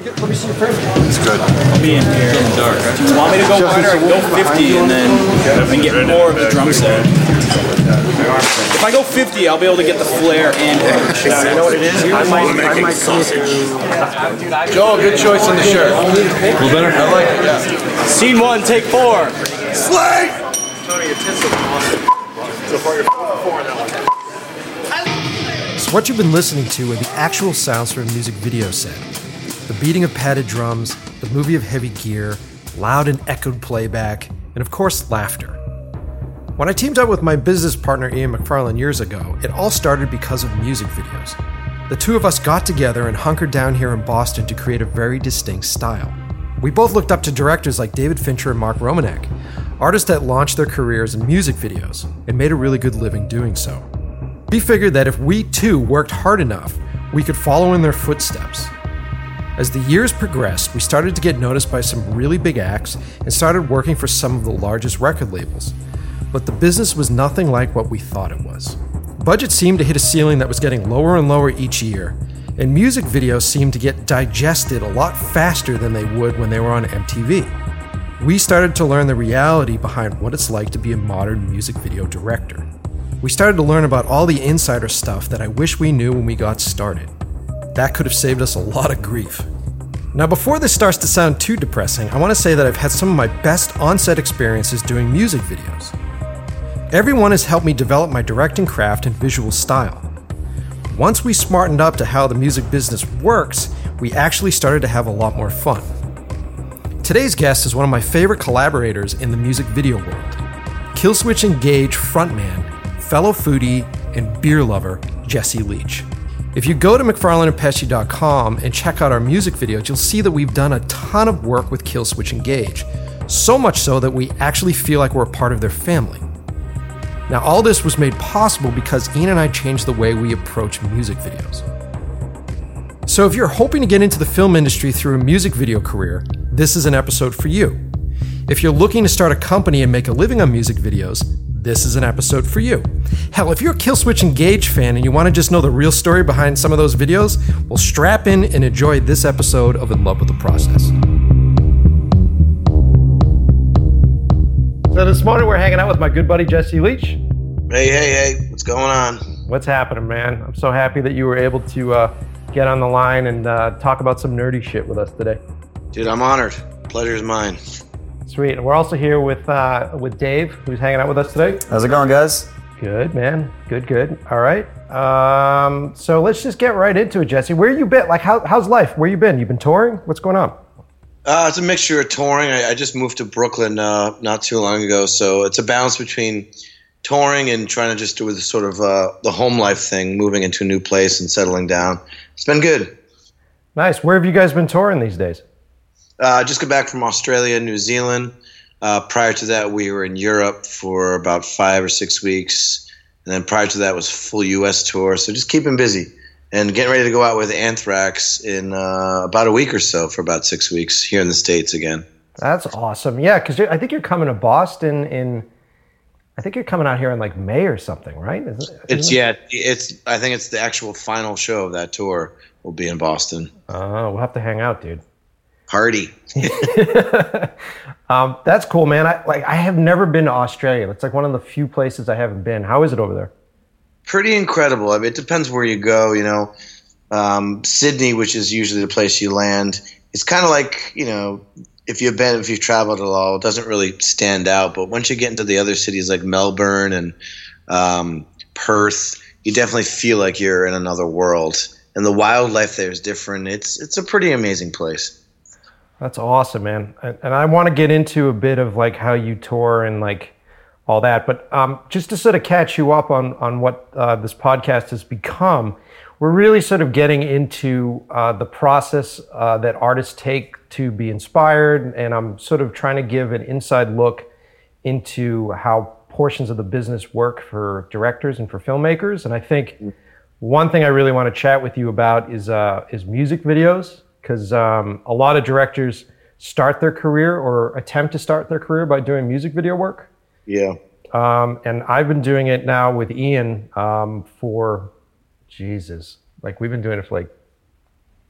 Let me see your frame. It's good. I'll be in here. In the dark. Do you want me to go wider? I can go 50 and then and get more of the drum set. If I go 50, I'll be able to get the flare and You know what it is? I might, I might sausage. Joel, good choice on the shirt. A little better? I like it, yeah. Scene one, take four. Slay! So what you've been listening to are the actual sounds from a music video set. The beating of padded drums, the movie of heavy gear, loud and echoed playback, and of course, laughter. When I teamed up with my business partner Ian McFarlane years ago, it all started because of music videos. The two of us got together and hunkered down here in Boston to create a very distinct style. We both looked up to directors like David Fincher and Mark Romanek, artists that launched their careers in music videos and made a really good living doing so. We figured that if we too worked hard enough, we could follow in their footsteps. As the years progressed, we started to get noticed by some really big acts and started working for some of the largest record labels. But the business was nothing like what we thought it was. Budgets seemed to hit a ceiling that was getting lower and lower each year, and music videos seemed to get digested a lot faster than they would when they were on MTV. We started to learn the reality behind what it's like to be a modern music video director. We started to learn about all the insider stuff that I wish we knew when we got started. That could have saved us a lot of grief. Now, before this starts to sound too depressing, I want to say that I've had some of my best on set experiences doing music videos. Everyone has helped me develop my directing craft and visual style. Once we smartened up to how the music business works, we actually started to have a lot more fun. Today's guest is one of my favorite collaborators in the music video world Killswitch Engage frontman, fellow foodie, and beer lover, Jesse Leach. If you go to McFarlaneandPesci.com and check out our music videos, you'll see that we've done a ton of work with Killswitch Engage. So much so that we actually feel like we're a part of their family. Now, all this was made possible because Ian and I changed the way we approach music videos. So, if you're hoping to get into the film industry through a music video career, this is an episode for you. If you're looking to start a company and make a living on music videos, this is an episode for you. Hell, if you're a Killswitch Engage fan and you want to just know the real story behind some of those videos, well, strap in and enjoy this episode of In Love with the Process. So this morning we're hanging out with my good buddy Jesse Leach. Hey, hey, hey, what's going on? What's happening, man? I'm so happy that you were able to uh, get on the line and uh, talk about some nerdy shit with us today. Dude, I'm honored. Pleasure is mine. Sweet. And we're also here with uh, with Dave, who's hanging out with us today. How's it going, guys? Good, man. Good, good. All right. Um, so let's just get right into it, Jesse. Where you been? Like, how, how's life? Where you been? You been touring? What's going on? Uh, it's a mixture of touring. I, I just moved to Brooklyn uh, not too long ago, so it's a balance between touring and trying to just do the sort of uh, the home life thing, moving into a new place and settling down. It's been good. Nice. Where have you guys been touring these days? Uh, just got back from Australia, New Zealand. Uh, prior to that, we were in Europe for about five or six weeks, and then prior to that was full U.S. tour. So just keeping busy and getting ready to go out with Anthrax in uh, about a week or so for about six weeks here in the states again. That's awesome. Yeah, because I think you're coming to Boston in. I think you're coming out here in like May or something, right? Isn't, isn't It's it? yeah, it's I think it's the actual final show of that tour will be in Boston. Oh, we'll have to hang out, dude. Party. Um, that's cool, man. I like. I have never been to Australia. It's like one of the few places I haven't been. How is it over there? pretty incredible. I mean, it depends where you go. You know, um, Sydney, which is usually the place you land, it's kind of like you know, if you've been, if you've traveled at all, it doesn't really stand out. But once you get into the other cities like Melbourne and um, Perth, you definitely feel like you're in another world. And the wildlife there is different. It's it's a pretty amazing place. That's awesome, man. And, and I want to get into a bit of like how you tour and like all that, but um, just to sort of catch you up on on what uh, this podcast has become, we're really sort of getting into uh, the process uh, that artists take to be inspired, and I'm sort of trying to give an inside look into how portions of the business work for directors and for filmmakers. And I think one thing I really want to chat with you about is uh, is music videos because um, a lot of directors start their career or attempt to start their career by doing music video work. Yeah. Um, and I've been doing it now with Ian um, for Jesus, like we've been doing it for like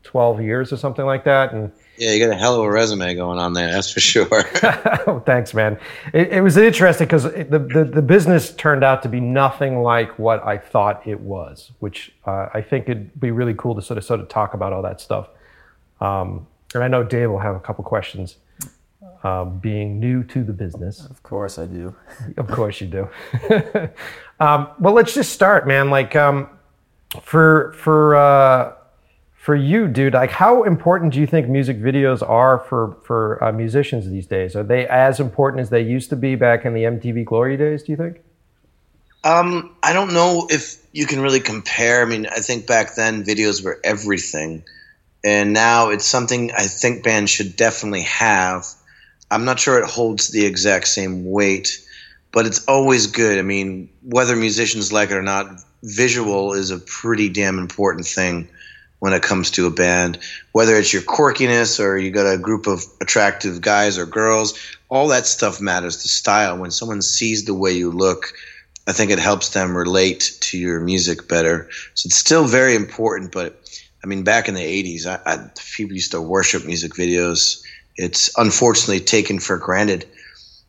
12 years or something like that. And yeah, you got a hell of a resume going on there. That's for sure. oh, thanks, man. It, it was interesting because the, the, the business turned out to be nothing like what I thought it was, which uh, I think it'd be really cool to sort of sort of talk about all that stuff. Um, and I know Dave will have a couple questions. Um, being new to the business, of course I do. of course you do. um, well, let's just start, man. Like um, for for uh, for you, dude, like how important do you think music videos are for for uh, musicians these days? Are they as important as they used to be back in the MTV glory days? Do you think? Um, I don't know if you can really compare. I mean, I think back then videos were everything, and now it's something I think bands should definitely have. I'm not sure it holds the exact same weight, but it's always good. I mean, whether musicians like it or not, visual is a pretty damn important thing when it comes to a band. Whether it's your quirkiness or you got a group of attractive guys or girls, all that stuff matters. The style. When someone sees the way you look, I think it helps them relate to your music better. So it's still very important. But I mean, back in the '80s, I, I, people used to worship music videos. It's unfortunately taken for granted.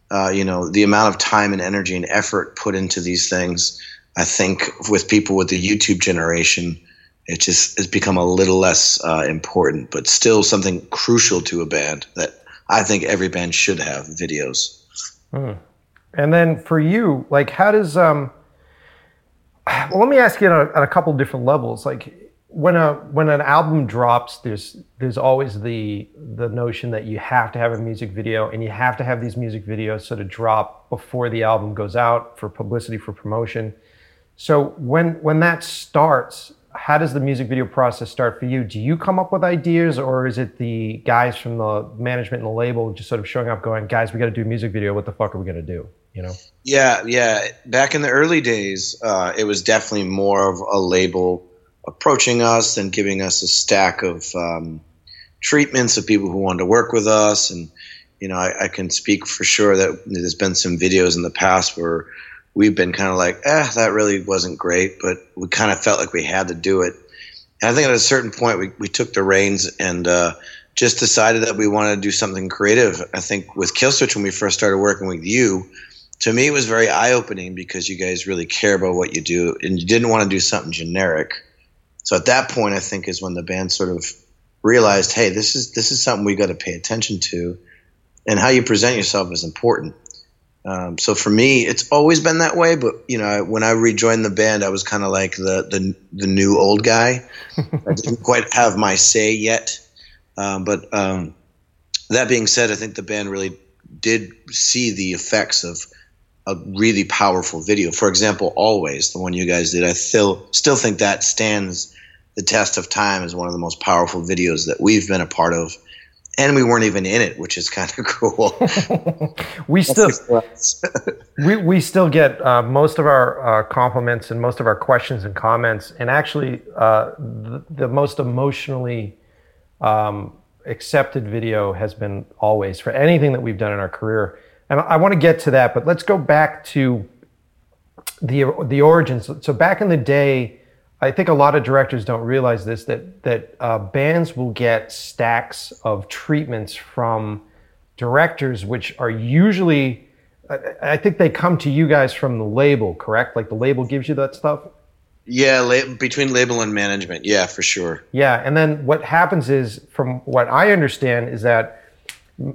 Uh, you know, the amount of time and energy and effort put into these things. I think with people with the YouTube generation, it just has become a little less uh, important, but still something crucial to a band that I think every band should have videos. Hmm. And then for you, like, how does um? Well, let me ask you on a, on a couple different levels. Like, when a when an album drops, there's there's always the the notion that you have to have a music video, and you have to have these music videos sort of drop before the album goes out for publicity for promotion. So when when that starts, how does the music video process start for you? Do you come up with ideas, or is it the guys from the management and the label just sort of showing up, going, "Guys, we got to do a music video. What the fuck are we gonna do?" You know? Yeah, yeah. Back in the early days, uh, it was definitely more of a label approaching us and giving us a stack of um, treatments of people who wanted to work with us, and you know, I, I can speak for sure that there's been some videos in the past where we've been kind of like, eh, that really wasn't great, but we kind of felt like we had to do it. And I think at a certain point, we, we took the reins and uh, just decided that we wanted to do something creative. I think with Killswitch, when we first started working with you, to me, it was very eye opening because you guys really care about what you do and you didn't want to do something generic. So at that point, I think is when the band sort of realized, hey, this is this is something we got to pay attention to, and how you present yourself is important. Um, so for me, it's always been that way. But you know, when I rejoined the band, I was kind of like the, the the new old guy. I didn't quite have my say yet. Um, but um, that being said, I think the band really did see the effects of a really powerful video. For example, "Always," the one you guys did, I still still think that stands the test of time as one of the most powerful videos that we've been a part of and we weren't even in it, which is kind of cool. we still we, we still get uh, most of our uh, compliments and most of our questions and comments, and actually uh, the, the, most emotionally um, accepted video has been always for anything that we've done in our career. And I want to get to that, but let's go back to the the origins. So back in the day I think a lot of directors don't realize this that that uh, bands will get stacks of treatments from directors, which are usually, I, I think they come to you guys from the label, correct? Like the label gives you that stuff. Yeah, la- between label and management, yeah, for sure. Yeah, and then what happens is, from what I understand, is that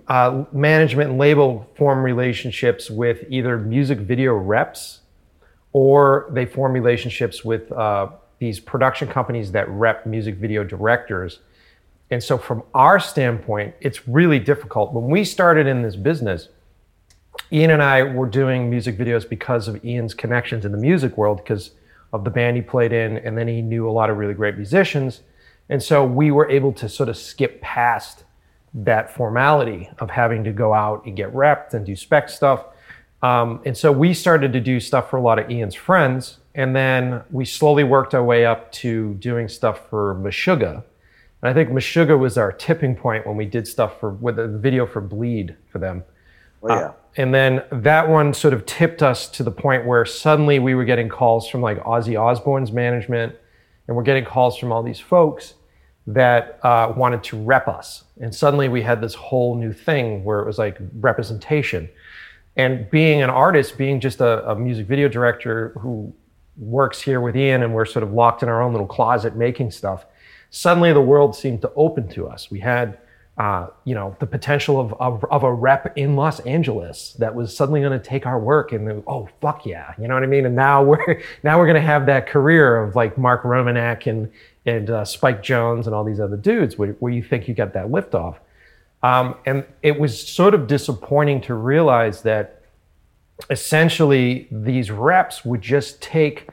uh, management and label form relationships with either music video reps, or they form relationships with uh, these production companies that rep music video directors. And so, from our standpoint, it's really difficult. When we started in this business, Ian and I were doing music videos because of Ian's connections in the music world, because of the band he played in, and then he knew a lot of really great musicians. And so, we were able to sort of skip past that formality of having to go out and get repped and do spec stuff. Um, and so, we started to do stuff for a lot of Ian's friends and then we slowly worked our way up to doing stuff for Meshuggah. And I think Meshuggah was our tipping point when we did stuff for with the video for Bleed for them. Oh, yeah. Uh, and then that one sort of tipped us to the point where suddenly we were getting calls from like Ozzy Osbourne's management, and we're getting calls from all these folks. That uh, wanted to rep us. And suddenly we had this whole new thing where it was like representation. And being an artist, being just a, a music video director who works here with Ian and we're sort of locked in our own little closet making stuff, suddenly the world seemed to open to us. We had, uh, you know, the potential of, of, of, a rep in Los Angeles that was suddenly going to take our work and oh fuck yeah, you know what I mean? And now we're now we're going to have that career of like Mark Romanek and and uh, Spike Jonze and all these other dudes where, where you think you got that liftoff. Um, and it was sort of disappointing to realize that essentially these reps would just take,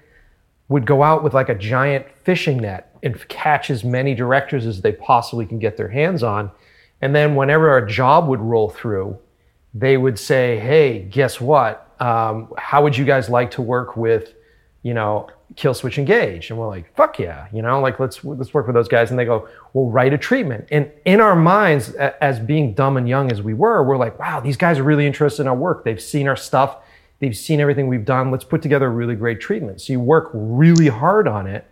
would go out with like a giant fishing net and catch as many directors as they possibly can get their hands on. And then whenever a job would roll through, they would say, hey, guess what? Um, how would you guys like to work with, you know, Killswitch Engage. And we're like fuck yeah you know like let's let's work with those guys. And they go well write a treatment. And in our minds as being dumb and young as we were we're like wow these guys are really interested in our work. They've seen our stuff. They've seen everything we've done. Let's put together a really great treatment. So you work really hard on it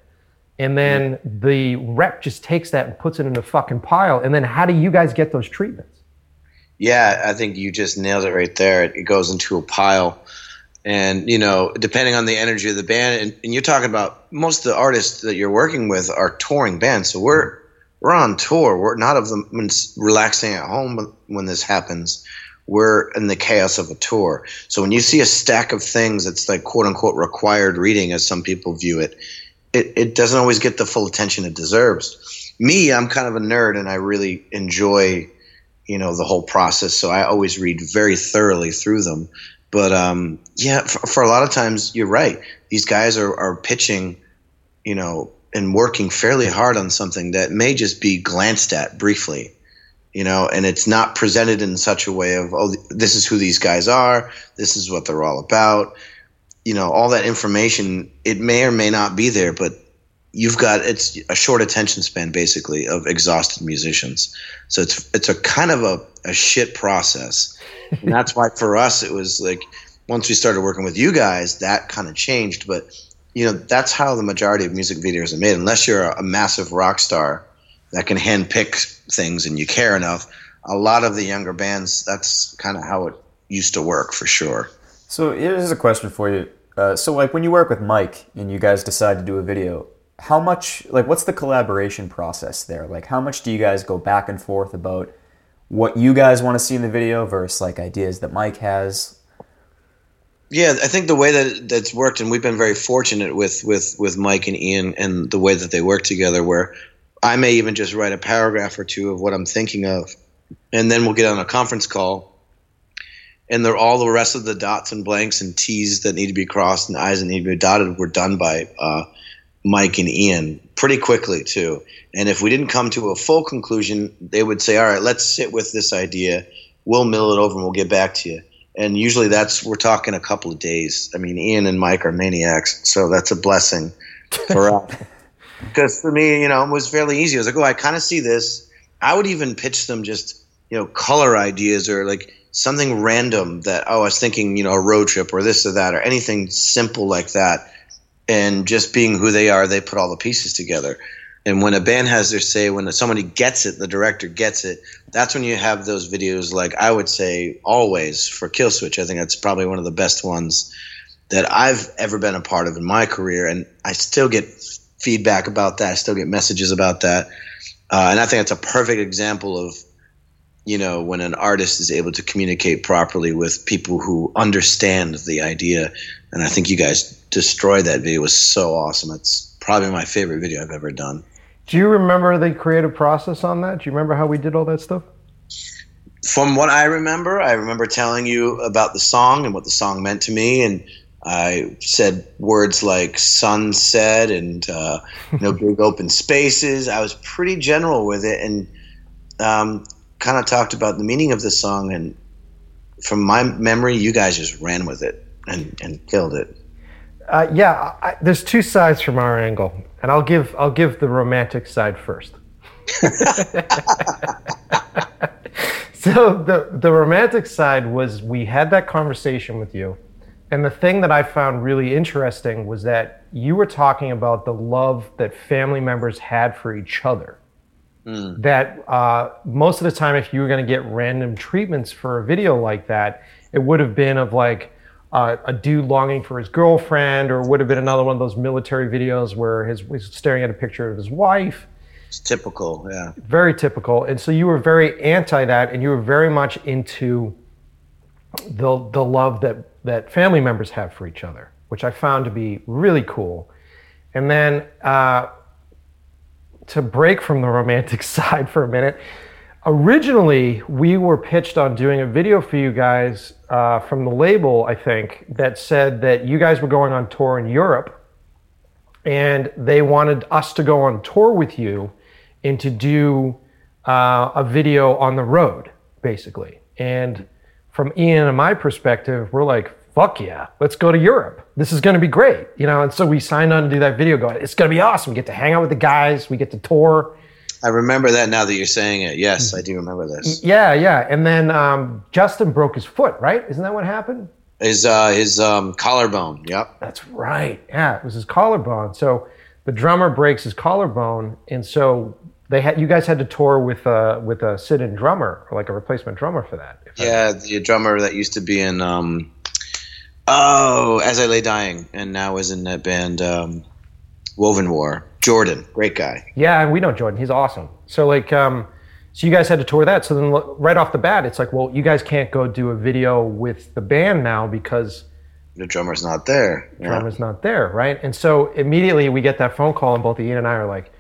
and then mm-hmm. the rep just takes that and puts it in a fucking pile. And then how do you guys get those treatments? Yeah i think you just nailed it right there. It goes into a pile and you know depending on the energy of the band and, and, you're talking about most of the artists that you're working with are touring bands. So we're we're on tour. We're not of them relaxing at home when this happens we're in the chaos of a tour. So when you see a stack of things that's like quote unquote required reading as some people view it it, it doesn't always get the full attention it deserves. Me i'm kind of a nerd and i really enjoy you know the whole process. So i always read very thoroughly through them but um, yeah, for, for, a lot of times, you're right. These guys are, are pitching, you know, and working fairly hard on something that may just be glanced at briefly, you know, and it's not presented in such a way of, oh, this is who these guys are, this is what they're all about. You know, all that information, it may or may not be there, but you've got it's a short attention span basically of exhausted musicians. So it's it's a kind of a, a shit process and that's why for us it was like once we started working with you guys, that kind of changed. But you know, that's how the majority of music videos are made. Unless you're a, a massive rock star that can handpick things and you care enough, a lot of the younger bands, that's kind of how it used to work for sure. So here's a question for you. Uh, so like when you work with Mike and you guys decide to do a video, how much like what's the collaboration process there? Like how much do you guys go back and forth about what you guys want to see in the video versus like ideas that Mike has. Yeah, I think the way that that's worked, and we've been very fortunate with with with Mike and Ian, and the way that they work together, where I may even just write a paragraph or two of what I'm thinking of, and then we'll get on a conference call, and they're all the rest of the dots and blanks and T's that need to be crossed and I's that need to be dotted were done by uh, Mike and Ian pretty quickly too. And if we didn't come to a full conclusion, they would say, "All right, let's sit with this idea. We'll mill it over and we'll get back to you." And usually that's we're talking a couple of days. I mean, Ian and Mike are maniacs, so that's a blessing for us. Because for me, you know, it was fairly easy. I was like, "Oh, I kind of see this." I would even pitch them just you know color ideas or like something random that oh I was thinking you know a road trip or this or that or anything simple like that and just being who they are, they put all the pieces together. And when a band has their say, when somebody gets it, the director gets it, that's when you have those videos. Like I would say, always for Killswitch, I think that's probably one of the best ones that I've ever been a part of in my career, and I still get feedback about that. I still get messages about that, uh, and I think it's a perfect example of you know when an artist is able to communicate properly with people who understand the idea and i think you guys destroyed that video was so awesome it's probably my favorite video i've ever done do you remember the creative process on that do you remember how we did all that stuff from what i remember i remember telling you about the song and what the song meant to me and I said words like sunset and uh, you know big open spaces. I was pretty general with it, and um, kind of talked about the meaning of the song, and from my memory, you guys just ran with it and, and killed it. Uh, yeah, I, there's two sides from our angle, and I'll give I'll give the romantic side first. so the the romantic side was we had that conversation with you, and the thing that I found really interesting was that you were talking about the love that family members had for each other that uh, most of the time, if you were going to get random treatments for a video like that, it would have been of like uh, a dude longing for his girlfriend, or would have been another one of those military videos where his he's staring at a picture of his wife. It's typical. Yeah. Very typical. And so you were very anti that, and you were very much into the the love that that family members have for each other, which I found to be really cool. And then uh, to break from the romantic side for a minute, originally we were pitched on doing a video for you guys uh, from the label, I think, that said that you guys were going on tour in Europe, and they wanted us to go on tour with you and to do uh, a video on the road, basically. And from Ian and my perspective, we're like, fuck yeah, let's go to Europe. This is going to be great, you know. And so we signed on to do that video. Going, it's going to be awesome. We get to hang out with the guys. We get to tour. I remember that now that you're saying it. Yes, I do remember this. Yeah, yeah. And then um, Justin broke his foot, right? Isn't that what happened? His uh, his um, collarbone. Yep. That's right. Yeah, it was his collarbone. So the drummer breaks his collarbone, and so they had you guys had to tour with uh, with a sit-in drummer or like a replacement drummer for that. Yeah, the drummer that used to be in um, oh, as I lay dying, and now is in that band um, Wovenwar. Jordan, great guy. Yeah, and we know Jordan. He's awesome. So like, um, so you guys had to tour that. So then right off the bat, it's like, well, you guys can't go do a video with the band now because The drummer's not there. Yeah. drummer's not there, right? And so immediately we get that phone call, and both Ian and I are like,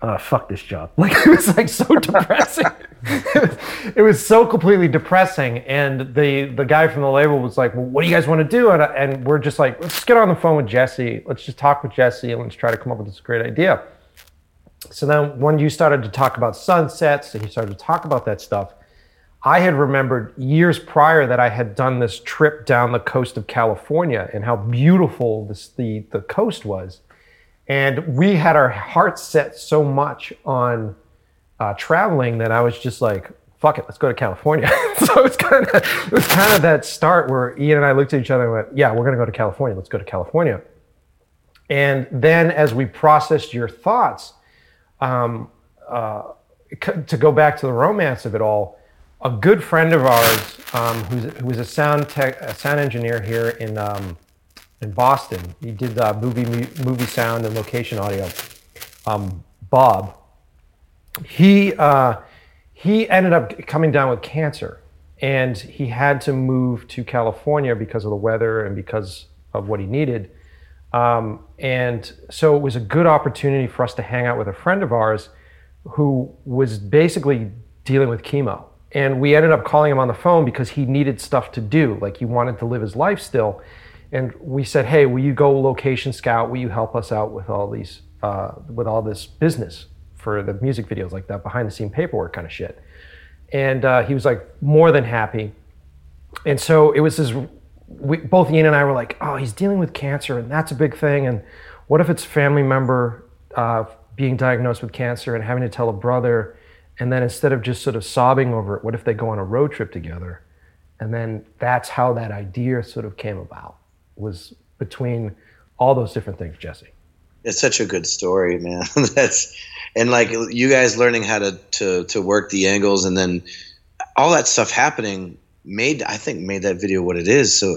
uh, "Fuck this job!" Like it was like so depressing. it, was, so completely depressing. And the the guy from the label was like, "Well, what do you guys want to do?" And, and we're just like, "Let's get on the phone with Jesse. Let's just talk with Jesse, and let's try to come up with this great idea." So then, when you started to talk about sunsets and you started to talk about that stuff, I had remembered years prior that I had done this trip down the coast of California and how beautiful this, the, the coast was. And we had our hearts set so much on uh, traveling that I was just like, fuck it, let's go to California. so it's kind of it was kind of that start where Ian and I looked at each other and went, yeah, we're gonna go to California. Let's go to California. And then as we processed your thoughts, um, uh, to go back to the romance of it all, a good friend of ours um, who's, who was a sound tech, a sound engineer here in um, in Boston. He did uh, movie movie sound and location audio. Um, Bob. He uh, he ended up coming down with cancer, and he had to move to California because of the weather and because of what he needed. Um, and so it was a good opportunity for us to hang out with a friend of ours who was basically dealing with chemo. And we ended up calling him on the phone because he needed stuff to do. Like he wanted to live his life still. And we said, "Hey, will you go location scout? Will you help us out with all these, uh, with all this business for the music videos, like that behind the scene paperwork kind of shit?" And uh, he was like more than happy. And so it was this. We, both Ian and I were like, "Oh, he's dealing with cancer, and that's a big thing. And what if it's a family member uh, being diagnosed with cancer and having to tell a brother?" And then instead of just sort of sobbing over it, what if they go on a road trip together? And then that's how that idea sort of came about was between all those different things, Jesse. It's such a good story, man. That's and like you guys learning how to to to work the angles and then all that stuff happening made I think made that video what it is. So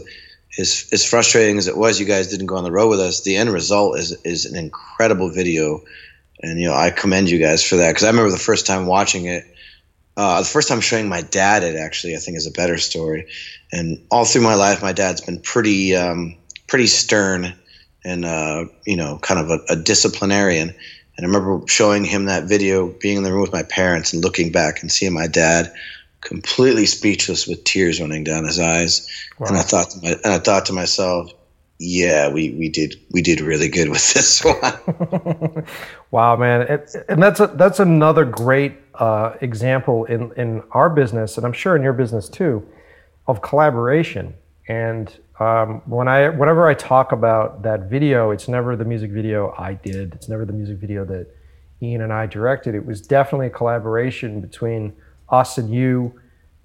as as frustrating as it was, you guys didn't go on the road with us. The end result is is an incredible video, and you know I commend you guys for that because I remember the first time watching it. Uh, the first time showing my dad it actually I think is a better story, and all through my life my dad's been pretty um, pretty stern and uh, you know kind of a, a disciplinarian. And I remember showing him that video, being in the room with my parents and looking back and seeing my dad completely speechless with tears running down his eyes. And I thought to my, and I thought to myself, yeah, we, we did we did really good with this one. Wow, man, it, and that's a, that's another great uh, example in in our business, and I'm sure in your business too, of collaboration. And um, when I whenever I talk about that video, it's never the music video I did. It's never the music video that Ian and I directed. It was definitely a collaboration between us and you.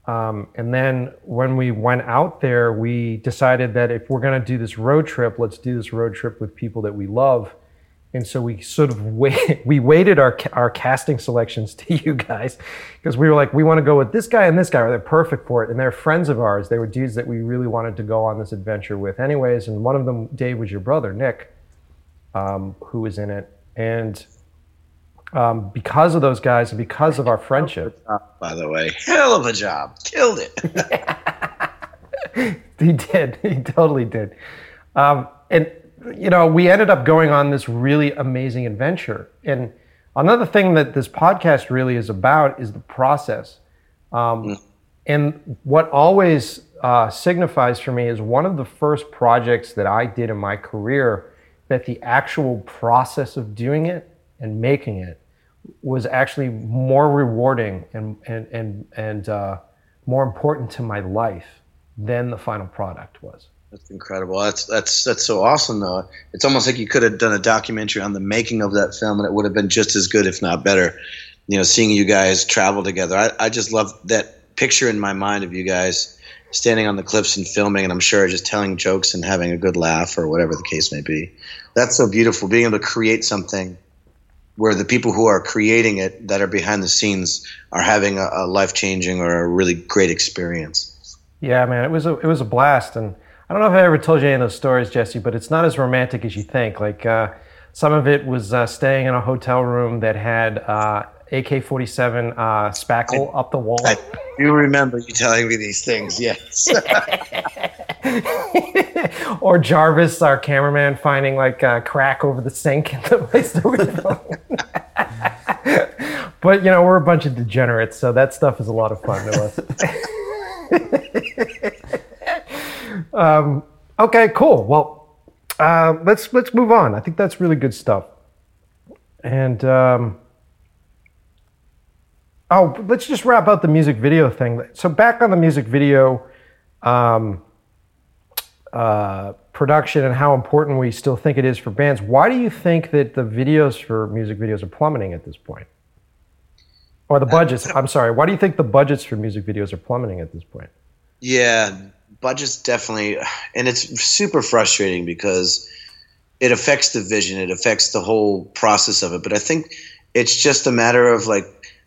Um, and then when we went out there, we decided that if we're going to do this road trip, let's do this road trip with people that we love and so we sort of wait, we waited our our casting selections to you guys because we were like, we want to go with this guy and this guy. Are they perfect for it? And they're friends of ours. They were dudes that we really wanted to go on this adventure with, anyways. And one of them, Dave, was your brother, Nick, um, who was in it, and. Um, because of those guys and because of our friendship. By the way, hell of a job. Killed it. he did. He totally did. Um, and you know, we ended up going on this really amazing adventure. And another thing that this podcast really is about is the process. Um, mm. And what always uh, signifies for me is one of the first projects that I did in my career that the actual process of doing it and making it was actually more rewarding and and and and uh, more important to my life than the final product was. That's incredible. That's that's that's so awesome, though. It's almost like you could have done a documentary on the making of that film, and it would have been just as good, if not better. You know, seeing you guys travel together. I, I just love that picture in my mind of you guys standing on the cliffs and filming, and I'm sure just telling jokes and having a good laugh or whatever the case may be. That's so beautiful. Being able to create something where the people who are creating it that are behind the scenes are having a, a life changing or a really great experience. Yeah, man, it was a it was a blast, and I don't know if I ever told you any of those stories, Jesse, but it's not as romantic as you think. Like uh, some of it was uh, staying in a hotel room that had uh, AK-47 uh, spackle I, up the wall. I do remember you telling me these things. Yes. or Jarvis, our cameraman, finding like a crack over the sink in the place that we But you know, we're a bunch of degenerates, so that stuff is a lot of fun to us. Um, okay, cool. Well, uh, let's let's move on. I think that's really good stuff. And um, oh, let's just wrap up the music video thing. So back on the music video um, uh, production and how important we still think it is for bands. Why do you think that the videos for music videos are plummeting at this point? Or the budgets? I'm sorry. Why do you think the budgets for music videos are plummeting at this point? Yeah, budget's definitely, and it's super frustrating because it affects the vision, it affects the whole process of it. But I think it's just a matter of like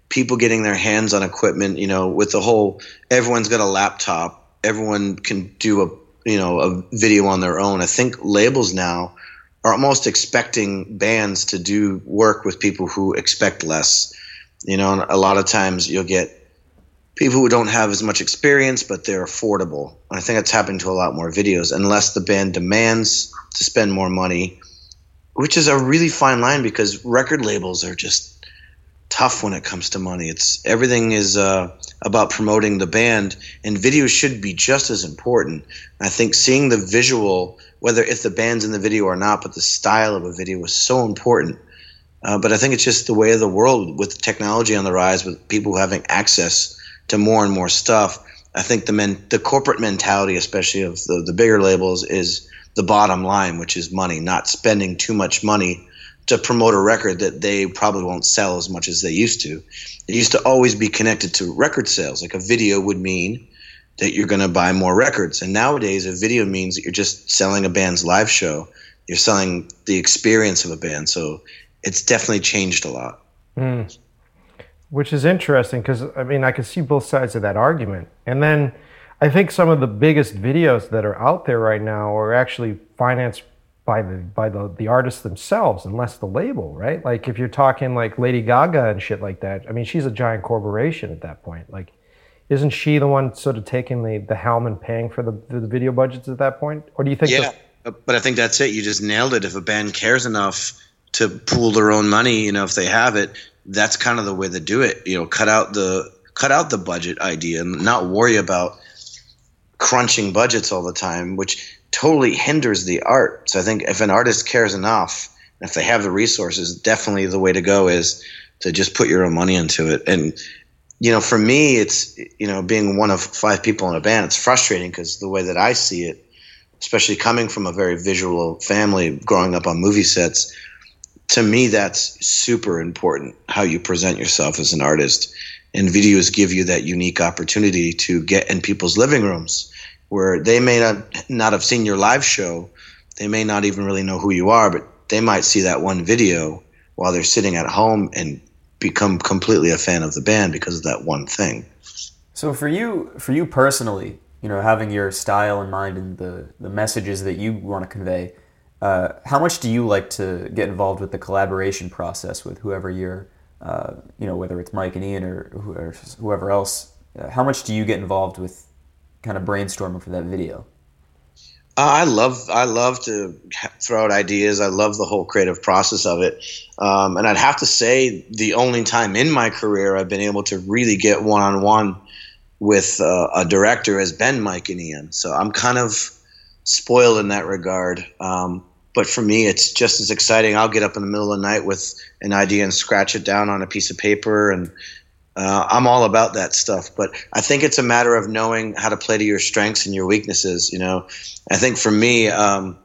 people getting their hands on equipment. You know, with the whole everyone's got a laptop, everyone can do a you know a video on their own. I think labels now are almost expecting bands to do work with people who expect less. You know, a lot of times you'll get people who don't have as much experience, but they're affordable. And I think that's happening to a lot more videos, unless the band demands to spend more money, which is a really fine line because record labels are just tough when it comes to money. It's everything is uh, about promoting the band, and video should be just as important. I think seeing the visual, whether if the band's in the video or not, but the style of a video is so important. Uh, but I think it's just the way of the world with technology on the rise, with people having access to more and more stuff. I think the men, the corporate mentality, especially of the, the bigger labels, is the bottom line, which is money, not spending too much money to promote a record that they probably won't sell as much as they used to. It used to always be connected to record sales. Like a video would mean that you're going to buy more records. And nowadays, a video means that you're just selling a band's live show. You're selling the experience of a band. So it's definitely changed a lot. Mm. Which is interesting because I mean I can see both sides of that argument. And then I think some of the biggest videos that are out there right now are actually financed by the by the, the artists themselves and less the label, right? Like if you're talking like Lady Gaga and shit like that, I mean she's a giant corporation at that point. Like isn't she the one sort of taking the, the helm and paying for the, the video budgets at that point? Or do you think Yeah, the- but I think that's it. You just nailed it. If a band cares enough to pool their own money, you know, if they have it, that's kind of the way to do it. You know, cut out the cut out the budget idea and not worry about crunching budgets all the time, which totally hinders the art. So I think if an artist cares enough, if they have the resources, definitely the way to go is to just put your own money into it. And you know, for me, it's you know, being one of five people in a band, it's frustrating because the way that I see it, especially coming from a very visual family, growing up on movie sets, to me that's super important how you present yourself as an artist and videos give you that unique opportunity to get in people's living rooms where they may not not have seen your live show they may not even really know who you are but they might see that one video while they're sitting at home and become completely a fan of the band because of that one thing. So for you, for you personally, you know, having your style in mind and the the messages that you want to convey, uh, how much do you like to get involved with the collaboration process with whoever you're, uh, you know, whether it's Mike and Ian or, whoever else? Uh, how much do you get involved with kind of brainstorming for that video? Uh, I love I love to throw out ideas. I love the whole creative process of it. Um, and I'd have to say the only time in my career I've been able to really get one on one with uh, a director has been Mike and Ian. So I'm kind of spoiled in that regard. Um, but for me, it's just as exciting. I'll get up in the middle of the night with an idea and scratch it down on a piece of paper and uh, I'm all about that stuff, but I think it's a matter of knowing how to play to your strengths and your weaknesses. You know, I think for me, um,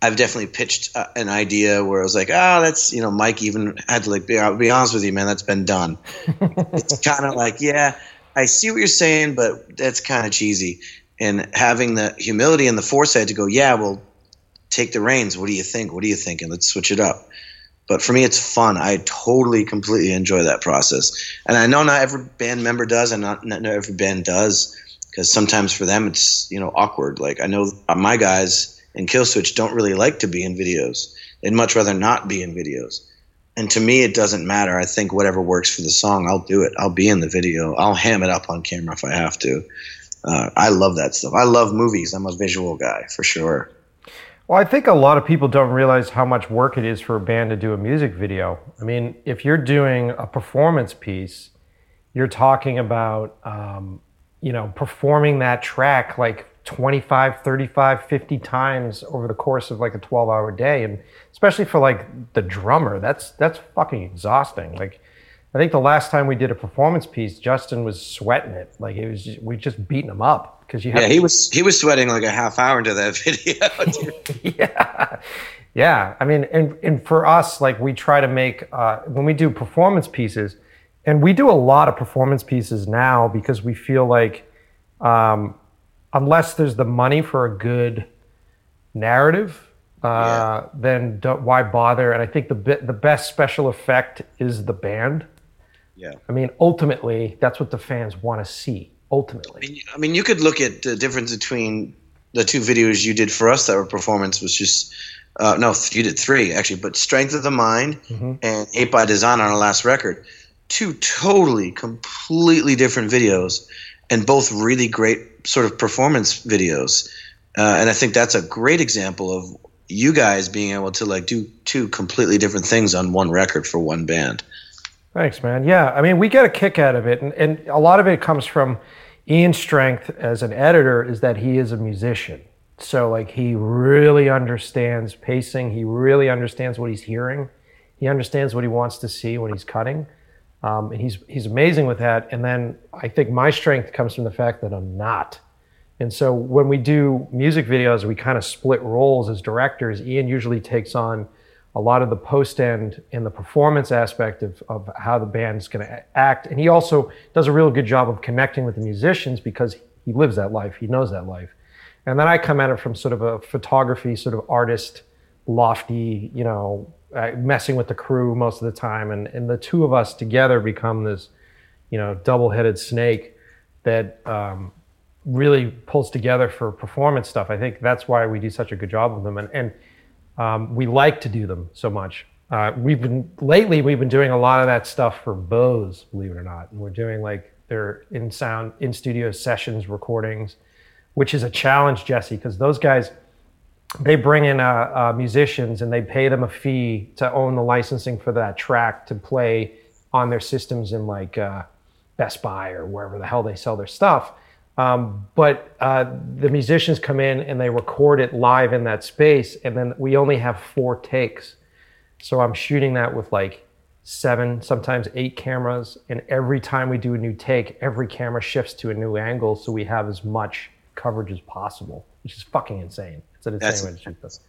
I've definitely pitched uh, an idea where I was like, oh, that's you know, Mike even had to like be, I'll be honest with you, man, that's been done. it's kind of like, yeah, I see what you're saying, but that's kind of cheesy. And having the humility and the foresight to go, yeah, well, take the reins. What do you think? What are you thinking? Let's switch it up. But for me, it's fun. I totally, completely enjoy that process. And I know not every band member does, and not, not every band does, because sometimes for them it's you know awkward. Like I know my guys in Killswitch don't really like to be in videos. They'd much rather not be in videos. And to me, it doesn't matter. I think whatever works for the song, I'll do it. I'll be in the video. I'll ham it up on camera if I have to. Uh, I love that stuff. I love movies. I'm a visual guy for sure. Well, I think a lot of people don't realize how much work it is for a band to do a music video. I mean, if you're doing a performance piece, you're talking about, um, you know, performing that track like 25, 35, 50 times over the course of like a 12 hour day. And especially for like the drummer, that's, that's fucking exhausting. Like, I think the last time we did a performance piece, Justin was sweating it. Like it was, just, we just beating him up because you. yeah, he was he was sweating like a half hour into that video. yeah, yeah. I mean, and and for us, like we try to make uh, when we do performance pieces, and we do a lot of performance pieces now because we feel like, um, unless there's the money for a good narrative. Uh, yeah. Then why bother? And I think the the best special effect is the band yeah. I mean, ultimately, that's what the fans want to see. Ultimately. I mean, I mean, you could look at the difference between the two videos you did for us that were performance was just uh, no, you did three actually, but Strength of the Mind mm-hmm. and Hate by Design on our last record, two totally, completely different videos, and both really great sort of performance videos. Uh, and I think that's a great example of you guys being able to like do two completely different things on one record for one band. Thanks, man. Yeah, I mean, we get a kick out of it, and, and a lot of it comes from Ian's strength as an editor is that he is a musician. So, like, he really understands pacing. He really understands what he's hearing. He understands what he wants to see when he's cutting, um, and he's he's amazing with that. And then I think my strength comes from the fact that I'm not. And so when we do music videos, we kind of split roles as directors. Ian usually takes on a lot of the post end and the performance aspect of, of how the band is going to act. And he also does a real good job of connecting with the musicians because he lives that life, he knows that life. And then I come at it from sort of a photography, sort of artist, lofty, you know, messing with the crew most of the time. And, and the two of us together become this, you know, double headed snake that um, really pulls together for performance stuff. I think that's why we do such a good job with them. And, and um, we like to do them so much. Uh, we've been lately we've been doing a lot of that stuff for Bose, believe it or not, and we're doing like their in sound in studio sessions recordings, which is a challenge, Jesse, because those guys they bring in uh, uh, musicians and they pay them a fee to own the licensing for that track to play on their systems in like uh, Best Buy or wherever the hell they sell their stuff. Um, but uh, the musicians come in and they record it live in that space, and then we only have four takes. So I'm shooting that with like seven, sometimes eight cameras, and every time we do a new take, every camera shifts to a new angle, so we have as much coverage as possible, which is fucking insane. It's an insane That's, way to shoot this.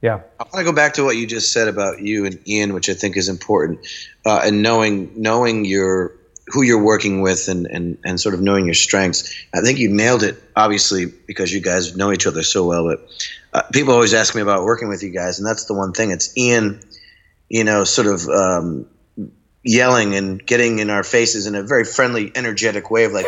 Yeah. I want to go back to what you just said about you and Ian, which I think is important, uh, and knowing knowing your who you're working with and, and, and sort of knowing your strengths. I think you nailed it, obviously, because you guys know each other so well. But uh, people always ask me about working with you guys, and that's the one thing. It's Ian, you know, sort of um, yelling and getting in our faces in a very friendly, energetic way of like,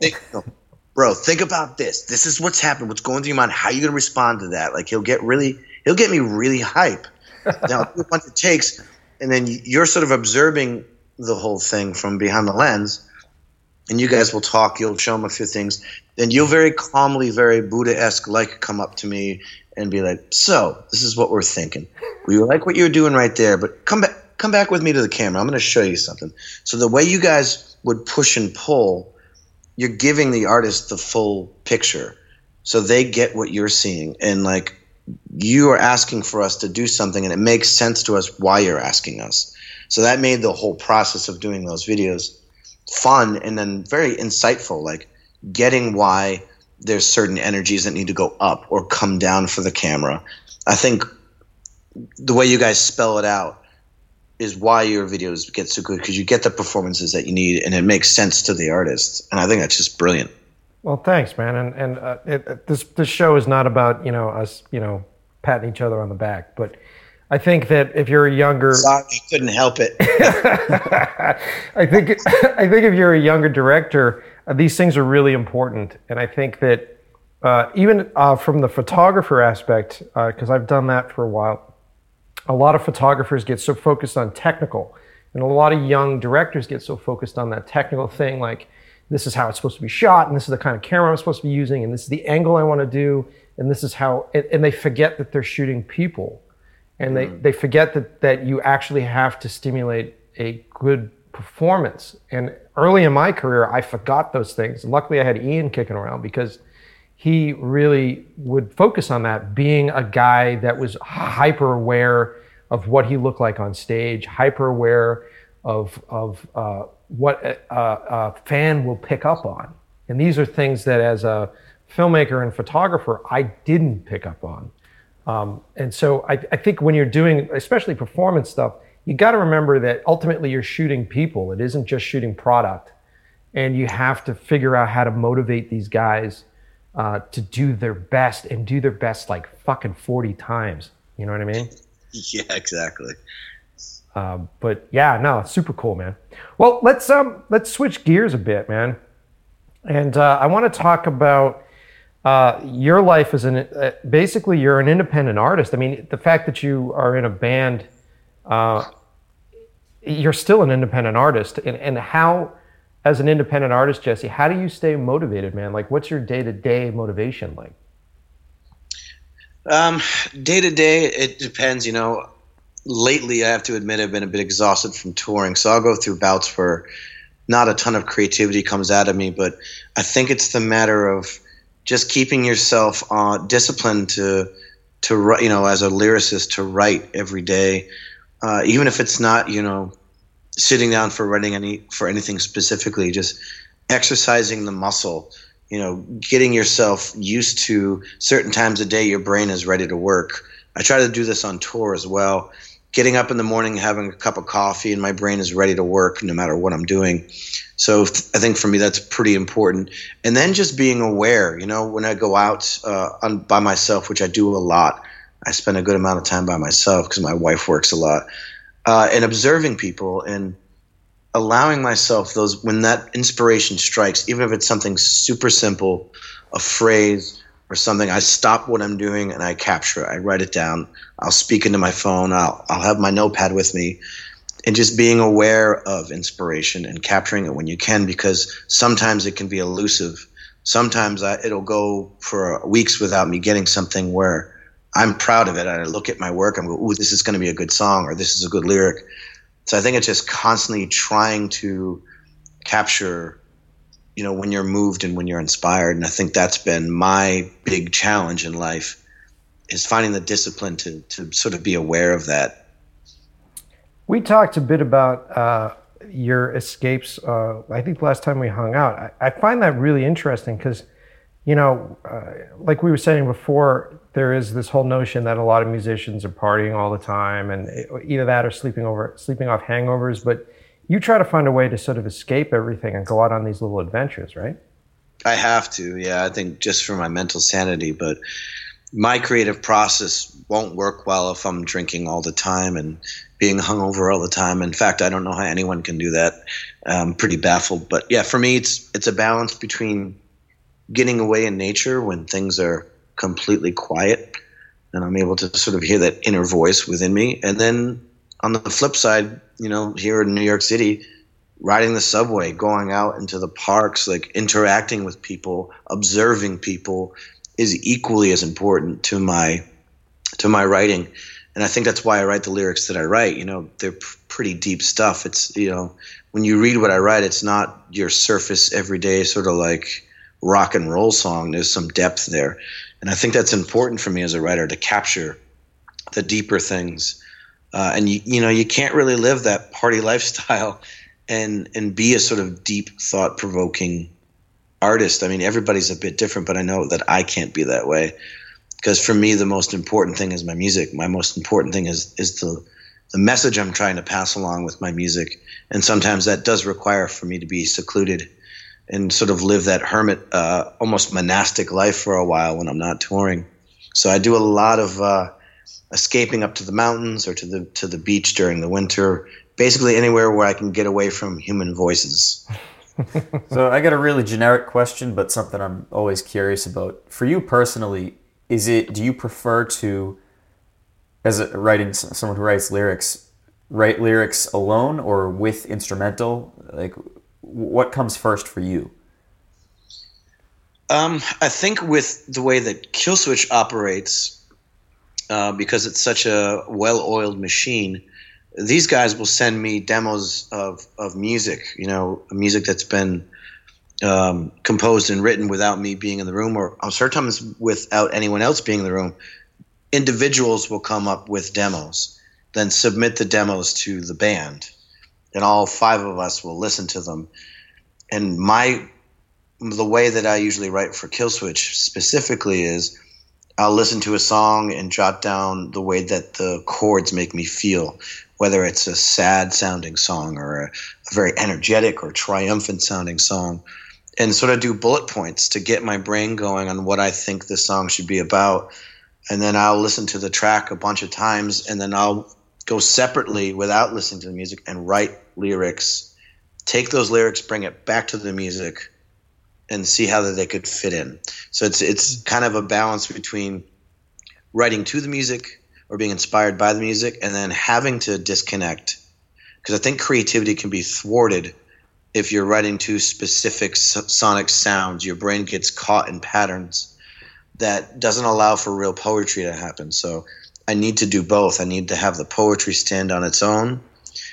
think, no, bro, think about this. This is what's happened. What's going through your mind? How are you going to respond to that? Like he'll get really, he'll get me really hype. now, once it takes, and then you're sort of observing the whole thing from behind the lens, and you guys will talk. You'll show him a few things. Then you'll very calmly, very Buddha-esque, like come up to me and be like, "So, this is what we're thinking. We like what you're doing right there, but come back." Come back with me to the camera. I'm going to show you something. So the way you guys would push and pull, you're giving the artist the full picture, so they get what you're seeing, and like you are asking for us to do something, and it makes sense to us why you're asking us. So that made the whole process of doing those videos fun and then very insightful, like getting why there's certain energies that need to go up or come down for the camera. I think the way you guys spell it out is why your videos get so good because you get the performances that you need and it makes sense to the artist. And I think that's just brilliant. Well, thanks, man. And and uh, it, this this show is not about you know us you know patting each other on the back, but I think that if you're a younger, sorry, I couldn't help it. I think I think if you're a younger director, uh, these things are really important, and I think that uh, even uh, from the photographer aspect, because uh, I've done that for a while, a lot of photographers get so focused on technical, and a lot of young directors get so focused on that technical thing, like this is how it's supposed to be shot, and this is the kind of camera I'm supposed to be using, and this is the angle I want to do, and this is how, and they forget that they're shooting people and they, mm. they forget that, that you actually have to stimulate a good performance. And early in my career, I forgot those things. Luckily, I had Ian kicking around because he really would focus on that, being a guy that was hyper aware of what he looked like on stage, hyper aware of, of uh, what a, a fan will pick up on. And these are things that, as a filmmaker and photographer, I didn't pick up on. Um, and so I, I, think when you're doing, especially performance stuff, you got to remember that ultimately you're shooting people. It isn't just shooting product. And you have to figure out how to motivate these guys uh, to do their best and do their best like fucking 40 times. You know what I mean? Yeah, exactly. Uh, but yeah, no, super cool, man. Well, let's um let's switch gears a bit, man. And uh, I want to talk about uh, your life is an uh, basically you're an independent artist. I mean, the fact that you are in a band, uh, you're still an independent artist. And, and how, as an independent artist, Jesse, how do you stay motivated, man? Like, what's your day to day motivation like? Day to day, it depends. You know, lately I have to admit I've been a bit exhausted from touring, so I'll go through bouts where not a ton of creativity comes out of me. But I think it's the matter of just keeping yourself uh, disciplined to to write, you know, as a lyricist to write every day, uh, even if it's not, you know, sitting down for writing any for anything specifically, just exercising the muscle, you know, getting yourself used to certain times a day your brain is ready to work. I try to do this on tour as well. Getting up in the morning, having a cup of coffee, and my brain is ready to work no matter what I'm doing. So I think for me that's pretty important. And then just being aware, you know, when I go out uh, on, by myself, which I do a lot, I spend a good amount of time by myself because my wife works a lot, uh, and observing people and allowing myself those when that inspiration strikes, even if it's something super simple, a phrase or something, I stop what I'm doing and I capture it. I write it down. I'll speak into my phone. I'll I'll have my notepad with me and just being aware of inspiration and capturing it when you can because sometimes it can be elusive sometimes I, it'll go for weeks without me getting something where i'm proud of it i look at my work i'm go ooh this is going to be a good song or this is a good lyric so i think it's just constantly trying to capture you know when you're moved and when you're inspired and i think that's been my big challenge in life is finding the discipline to to sort of be aware of that we talked a bit about uh, your escapes. Uh, I think last time we hung out, I, I find that really interesting because, you know, uh, like we were saying before, there is this whole notion that a lot of musicians are partying all the time, and either that or sleeping over, sleeping off hangovers. But you try to find a way to sort of escape everything and go out on these little adventures, right? I have to, yeah. I think just for my mental sanity, but my creative process won't work well if I'm drinking all the time and being hungover all the time. In fact, I don't know how anyone can do that. I'm pretty baffled. But yeah, for me, it's it's a balance between getting away in nature when things are completely quiet and I'm able to sort of hear that inner voice within me. And then on the flip side, you know, here in New York City, riding the subway, going out into the parks, like interacting with people, observing people is equally as important to my to my writing. And I think that's why I write the lyrics that I write. You know, they're p- pretty deep stuff. It's, you know, when you read what I write, it's not your surface everyday sort of like rock and roll song. There's some depth there. And I think that's important for me as a writer to capture the deeper things. Uh, and you, you know, you can't really live that party lifestyle and and be a sort of deep, thought provoking artist. I mean, everybody's a bit different, but I know that I can't be that way because for me, the most important thing is my music. My most important thing is is the the message I'm trying to pass along with my music, and sometimes that does require for me to be secluded and sort of live that hermit, uh, almost monastic life for a while when I'm not touring. So I do a lot of uh, escaping up to the mountains or to the to the beach during the winter, basically anywhere where I can get away from human voices. so I got a really generic question, but something I'm always curious about. For you personally, is it do you prefer to, as a writing someone who writes lyrics, write lyrics alone or with instrumental? Like, what comes first for you? Um, I think with the way that Killswitch operates, uh, because it's such a well-oiled machine, these guys will send me demos of, of music, you know, music that's been um, composed and written without me being in the room, or sometimes without anyone else being in the room. Individuals will come up with demos, then submit the demos to the band, and all five of us will listen to them. And my the way that I usually write for Killswitch specifically is I'll listen to a song and jot down the way that the chords make me feel, whether it's a sad sounding song or a, a very energetic or triumphant sounding song, and sort of do bullet points to get my brain going on what I think the song should be about. And then I'll listen to the track a bunch of times and then I'll go separately without listening to the music and write lyrics, take those lyrics, bring it back to the music, and see how they could fit in. So it's it's mm-hmm. kind of a balance between writing to the music or being inspired by the music and then having to disconnect because I think creativity can be thwarted if you're writing to specific sonic sounds. Your brain gets caught in patterns that doesn't allow for real poetry to happen. So I need to do both. I need to have the poetry stand on its own,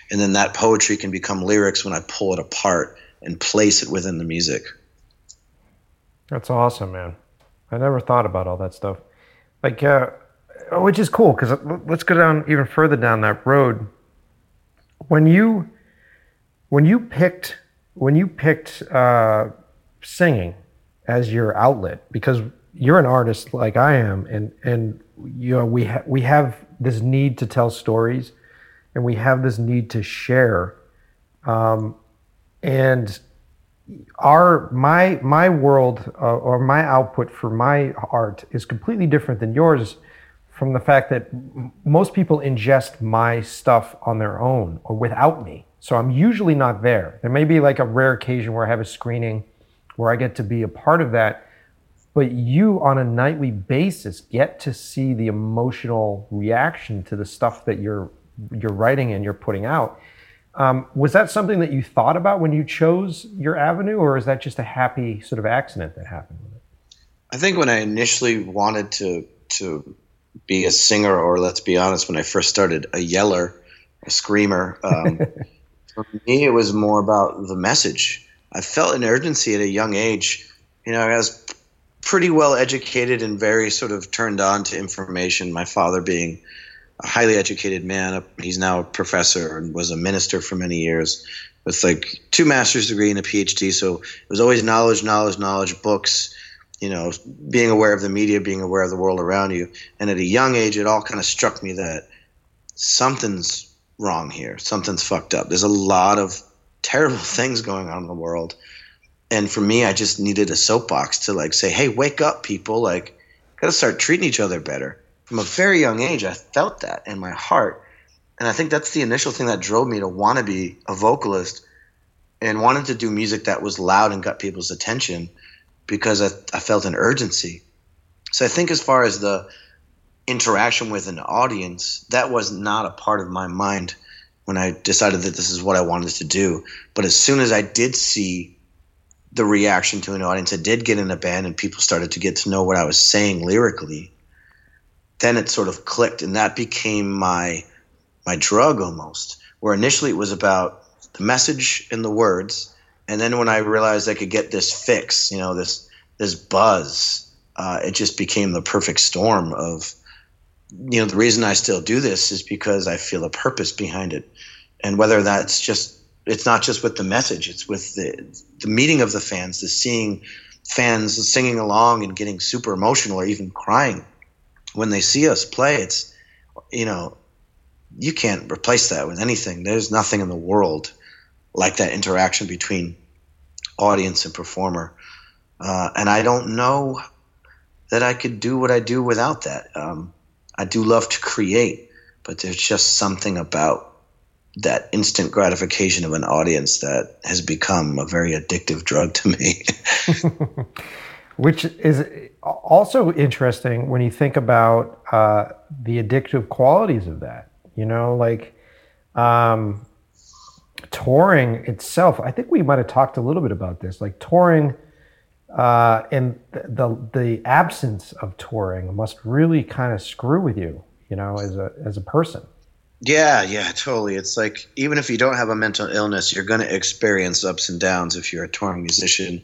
and then that poetry can become lyrics when I pull it apart and place it within the music. That's awesome, man. I never thought about all that stuff. Like, uh, which is cool because let's go down even further down that road. When you, when you picked, when you picked uh, singing as your outlet, because you're an artist like I am, and and you know we ha- we have this need to tell stories, and we have this need to share, um, and our my my world uh, or my output for my art is completely different than yours from the fact that m- most people ingest my stuff on their own or without me. So i'm usually not there. There may be like a rare occasion where i have a screening where i get to be a part of that but you on a nightly basis get to see the emotional reaction to the stuff that you're you're writing and you're putting out um, was that something that you thought about when you chose your avenue, or is that just a happy sort of accident that happened with it? I think when I initially wanted to to be a singer, or let's be honest, when I first started, a yeller, a screamer. Um, for me, it was more about the message. I felt an urgency at a young age. You know, I was pretty well educated and very sort of turned on to information. My father being a highly educated man. He's now a professor and was a minister for many years with like two master's degree and a PhD. So it was always knowledge, knowledge, knowledge, books, you know, being aware of the media, being aware of the world around you. And at a young age, it all kind of struck me that something's wrong here. Something's fucked up. There's a lot of terrible things going on in the world. And for me, I just needed a soapbox to like say, hey, wake up, people. Like, got to start treating each other better. From a very young age, I felt that in my heart. And I think that's the initial thing that drove me to want to be a vocalist and wanted to do music that was loud and got people's attention because I, I felt an urgency. So I think as far as the interaction with an audience, that was not a part of my mind when I decided that this is what I wanted to do. But as soon as I did see the reaction to an audience, I did get in a band and people started to get to know what I was saying lyrically. Then it sort of clicked, and that became my my drug almost. Where initially it was about the message and the words, and then when I realized I could get this fix, you know, this this buzz, uh, it just became the perfect storm of you know, the reason I still do this is because I feel a purpose behind it. And whether that's just, it's not just with the message, it's with the, the meeting of the fans, the seeing fans singing along and getting super emotional or even crying when they see us play. It's, you know, you can't replace that with anything. There's nothing in the world like that interaction between audience and performer. Uh, and I don't know that I could do what I do without that. Um, I do love to create, but there's just something about that instant gratification of an audience that has become a very addictive drug to me. Which is also interesting when you think about uh, the addictive qualities of that. You know, like um, touring itself. I think we might have talked a little bit about this. Like touring uh, and the, the absence of touring must really kind of screw with you, you know, as a as a person. Yeah, yeah, totally. It's like even if you don't have a mental illness, you're going to experience ups and downs if you're a touring musician.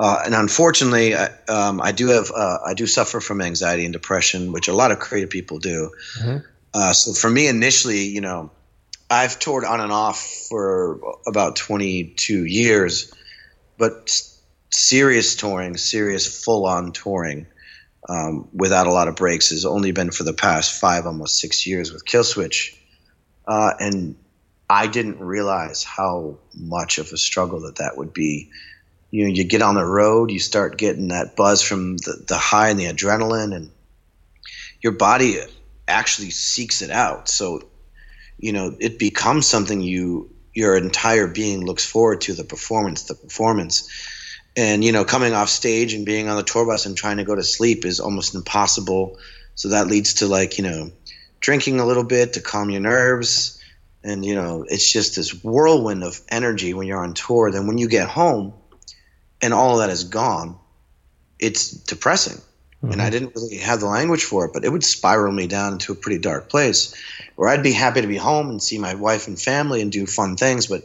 Uh, and unfortunately, I, um, I do have uh, I do suffer from anxiety and depression, which a lot of creative people do. Mm-hmm. Uh, so for me, initially, you know, I've toured on and off for about 22 years, but serious touring, serious full on touring um, without a lot of breaks has only been for the past five, almost six years with Killswitch. Uh, and I didn't realize how much of a struggle that that would be. You know, you get on the road, you start getting that buzz from the, the high and the adrenaline, and your body actually seeks it out. So, you know, it becomes something you your entire being looks forward to the performance, the performance. And you know coming off stage and being on the tour bus and trying to go to sleep is almost impossible. So that leads to like you know drinking a little bit to calm your nerves. And you know it's just this whirlwind of energy when you're on tour. Then when you get home and all of that is gone it's depressing mm-hmm. and i didn't really have the language for it but it would spiral me down into a pretty dark place where i'd be happy to be home and see my wife and family and do fun things but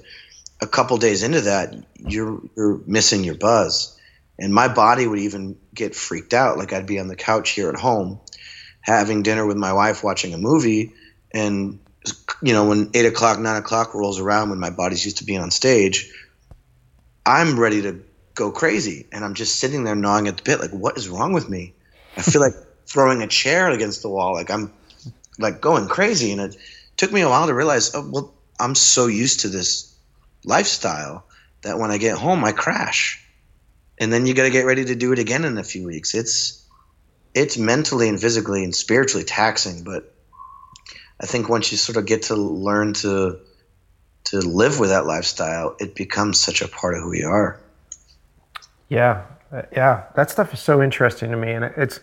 a couple days into that, you're you're missing your buzz, and my body would even get freaked out. Like I'd be on the couch here at home, having dinner with my wife, watching a movie, and you know when eight o'clock, nine o'clock rolls around, when my body's used to being on stage, I'm ready to go crazy, and I'm just sitting there gnawing at the bit, like what is wrong with me? I feel like throwing a chair against the wall, like I'm like going crazy, and it took me a while to realize, oh well, I'm so used to this lifestyle that when I get home I crash. And then you got to get ready to do it again in a few weeks. It's it's mentally and physically and spiritually taxing, but I think once you sort of get to learn to to live with that lifestyle, it becomes such a part of who you are. Yeah, uh, yeah, that stuff is so interesting to me, and it's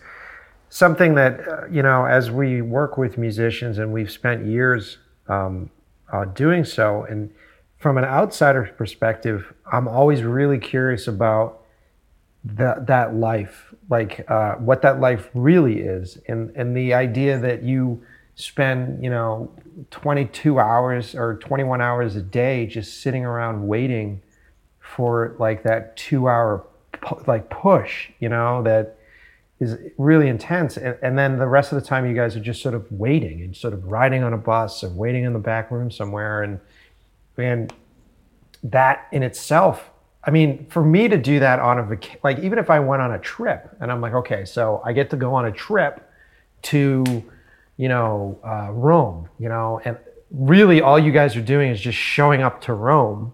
something that uh, you know, as we work with musicians, and we've spent years um, uh, doing so, and from an outsider's perspective, I'm always really curious about that that life, like uh, what that life really is, and and the idea that you spend you know 22 hours or 21 hours a day just sitting around waiting for like that two hour like push, you know that is really intense, and, and then the rest of the time you guys are just sort of waiting and sort of riding on a bus or waiting in the back room somewhere. And and that in itself I mean, for me to do that on a like even if I went on a trip and I'm like, okay, so I get to go on a trip to, you know, uh, Rome, you know, and really all you guys are doing is just showing up to Rome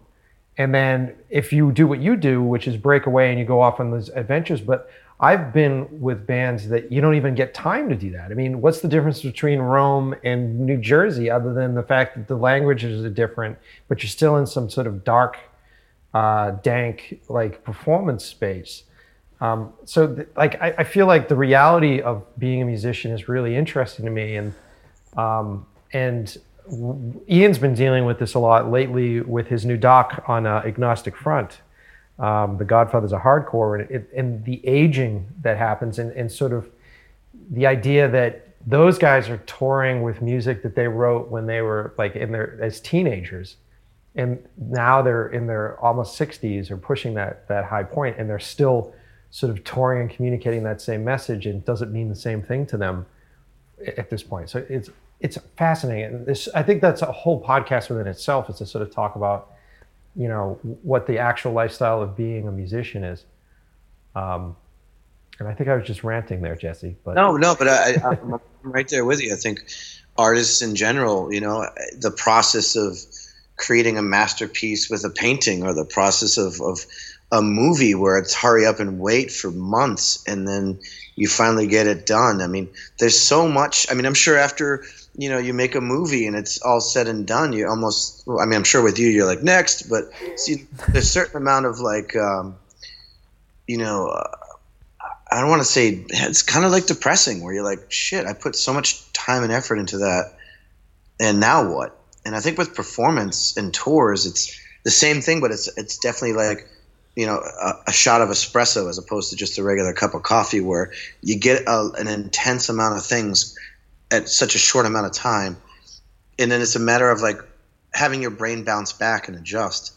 and then if you do what you do, which is break away and you go off on those adventures, but I've been with bands that you don't even get time to do that. I mean, what's the difference between Rome and New Jersey other than the fact that the languages are different, but you're still in some sort of dark, uh, dank, like performance space? Um, so, th- like, I, I, feel like the reality of being a musician is really interesting to me, and um, and Ian's been dealing with this a lot lately with his new doc on uh, Agnostic Front, um, The Godfathers a Hardcore, and, it, and the aging that happens, and, and sort of the idea that those guys are touring with music that they wrote when they were like in their as teenagers, and now they're in their almost 60s or pushing that that high point, and they're still sort of touring and communicating that same message, and doesn't mean the same thing to them at this point. So it's it's fascinating. This, I think that's a whole podcast within itself is to sort of talk about, you know, what the actual lifestyle of being a musician is. Um, and I think I was just ranting there, Jesse. But no, no, but I, I'm right there with you. I think artists in general, you know, the process of creating a masterpiece with a painting, or the process of, of a movie where it's hurry up and wait for months, and then you finally get it done. I mean, there's so much. I mean, I'm sure after you know you make a movie and it's all said and done you almost i mean i'm sure with you you're like next but see there's a certain amount of like um, you know uh, i don't want to say it's kind of like depressing where you're like shit i put so much time and effort into that and now what? And i think with performance and tours it's the same thing but it's it's definitely like you know a, a shot of espresso as opposed to just a regular cup of coffee where you get a, an intense amount of things at such a short amount of time and then it's a matter of like having your brain bounce back and adjust.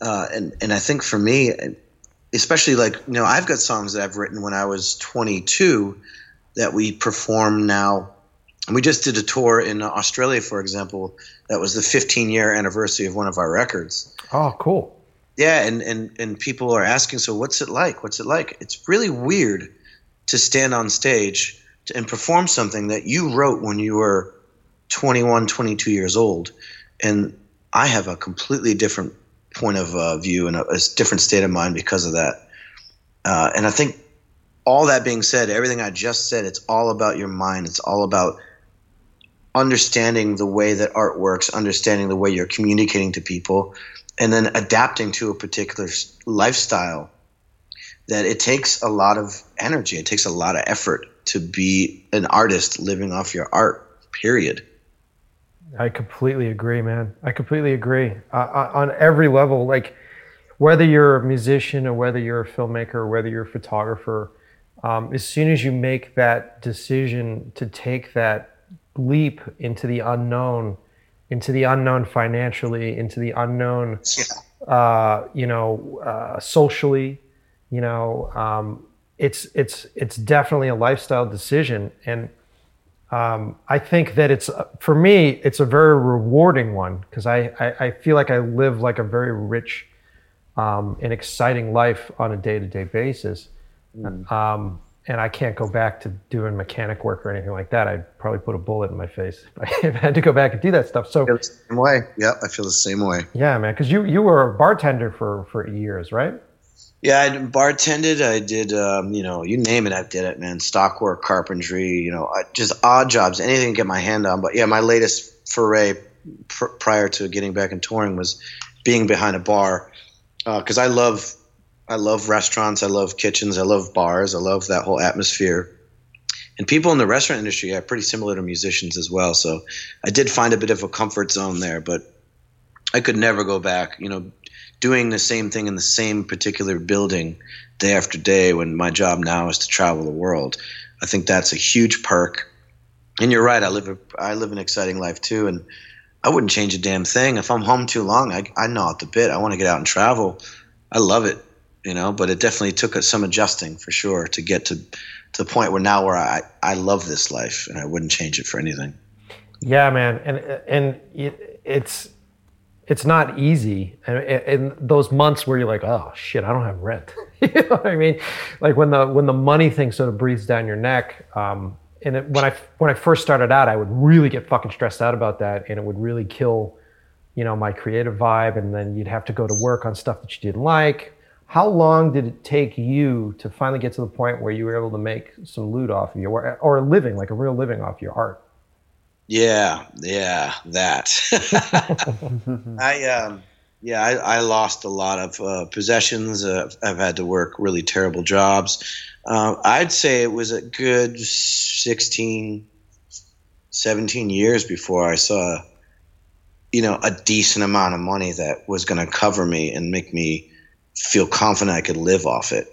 Uh, and and I think for me especially like you know I've got songs that I've written when I was 22 that we perform now. And we just did a tour in Australia for example that was the 15 year anniversary of one of our records. Oh cool. Yeah and and and people are asking so what's it like? What's it like? It's really weird to stand on stage and perform something that you wrote when you were 21, 22 years old. And I have a completely different point of uh, view and a, a, different state of mind because of that. Uh, and I think all that being said, everything I just said, it's all about your mind. It's all about understanding the way that art works, understanding the way you're communicating to people, and then adapting to a particular lifestyle that it takes a lot of energy, it takes a lot of effort to be an artist living off your art, period. I completely agree, man. I completely agree. Uh, on every level, like whether you're a musician or whether you're a filmmaker or whether you're a photographer, um, as soon as you make that decision to take that leap into the unknown, into the unknown financially, into the unknown, yeah. uh, you know, uh, socially, you know, um, it's it's it's definitely a lifestyle decision, and um, I think that it's for me it's a very rewarding one because I, I, I feel like I live like a very rich um, and exciting life on a day to day basis. Mm. Um, and I can't go back to doing mechanic work or anything like that. I'd probably put a bullet in my face if I had to go back and do that stuff. So I feel the same way. Yep, I feel the same way. Yeah, man. Because you you were a bartender for for years, right? Yeah, I bartended. I did, um, you know, you name it, I did it, man. Stock work, carpentry, you know, just odd jobs, anything to get my hand on. But yeah, my latest foray pr- prior to getting back in touring was being behind a bar because uh, I love, I love restaurants, I love kitchens, I love bars, I love that whole atmosphere. And people in the restaurant industry are pretty similar to musicians as well. So I did find a bit of a comfort zone there, but I could never go back. You know, doing the same thing in the same particular building day after day when my job now is to travel the world. I think that's a huge perk. And you're right, I live a, I live an exciting life too and I wouldn't change a damn thing. If I'm home too long, I I gnaw at the bit. I want to get out and travel. I love it, you know, but it definitely took some adjusting for sure to get to to the point where now where I I love this life and I wouldn't change it for anything. Yeah, man. And and it, it's it's not easy. And, and those months where you're like, oh shit, I don't have rent. you know what I mean? Like when the when the money thing sort of breathes down your neck. Um, and it, when I when I first started out, I would really get fucking stressed out about that, and it would really kill you know, my creative vibe, and then you'd have to go to work on stuff that you didn't like. How long did it take you to finally get to the point where you were able to make some loot off of your or, a living, like a real living off your art? Yeah, yeah, that. I um, yeah, I, I, lost a lot of uh, possessions. Uh, I've had to work really terrible jobs. Uh, I'd say it was a good 16, 17 years before I saw, you know, a decent amount of money that was going to cover me and make me feel confident I could live off it.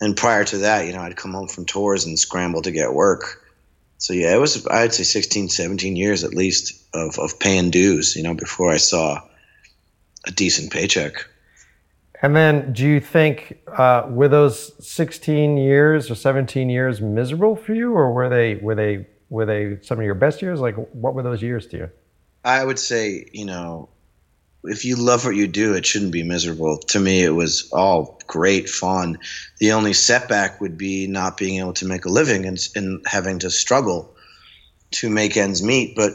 And prior to that, you know, I'd come home from tours and scramble to get work. So yeah, it was I'd say 16, 17 years at least of, of paying dues, you know, before I saw a decent paycheck. And then do you think uh, were those 16 years or 17 years miserable for you or were they were they were they some of your best years? Like what were those years to you? I would say, you know, if you love what you do, it shouldn't be miserable. To me, it was all great fun. The only setback would be not being able to make a living and, and having to struggle to make ends meet. But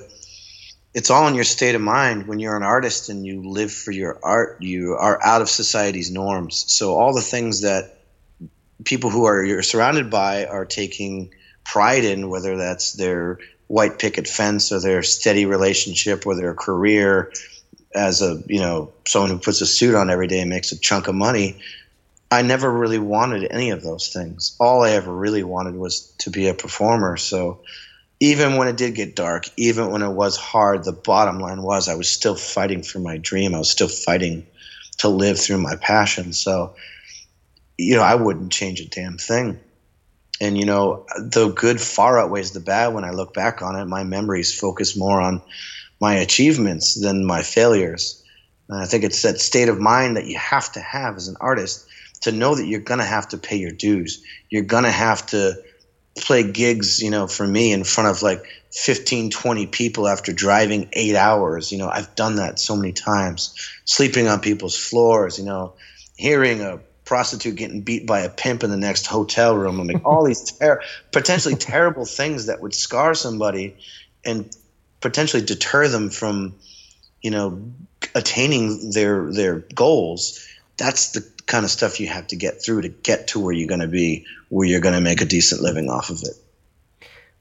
it's all in your state of mind. When you're an artist and you live for your art, you are out of society's norms. So all the things that people who are you're surrounded by are taking pride in, whether that's their white picket fence or their steady relationship or their career as a you know someone who puts a suit on every day and makes a chunk of money i never really wanted any of those things. All i ever really wanted was to be a performer. So even when it did get dark even when it was hard the bottom line was i was still fighting for my dream. I was still fighting to live through my passion. So you know i wouldn't change a damn thing. And you know the good far outweighs the bad when i look back on it. My memories focus more on my achievements than my failures. And I think it's that state of mind that you have to have as an artist to know that you're going to have to pay your dues. You're going to have to play gigs, you know, for me in front of like 15, 20 people after driving eight hours. You know, I've done that so many times, sleeping on people's floors, you know, hearing a prostitute getting beat by a pimp in the next hotel room. I mean, all these ter- potentially terrible things that would scar somebody and potentially deter them from, you know, attaining their their goals. That's the kind of stuff you have to get through to get to where you're going to be, where you're going to make a decent living off of it.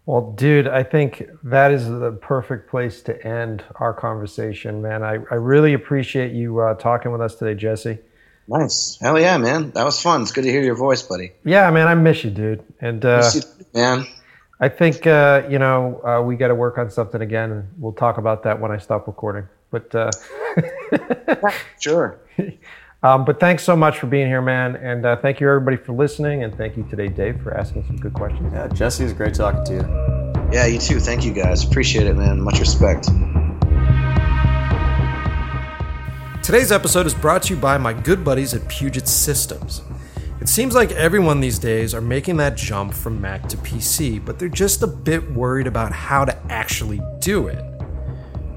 Well, dude, I think that is the perfect place to end our conversation, man. I, I really appreciate you uh, talking with us today, Jesse. Nice. Hell yeah, man. That was fun. It's good to hear your voice, buddy. Yeah, man. I miss you, dude. And, uh, you, man. I think uh, you know uh, we got to work on something again, we'll talk about that when I stop recording. But uh, sure. Um, but thanks so much for being here, man, and uh, thank you everybody for listening, and thank you today, Dave, for asking some good questions. Yeah, Jesse, was great talking to you. Yeah, you too. Thank you, guys. Appreciate it, man. Much respect. Today's episode is brought to you by my good buddies at Puget Systems. It seems like everyone these days are making that jump from Mac to PC, but they're just a bit worried about how to actually do it.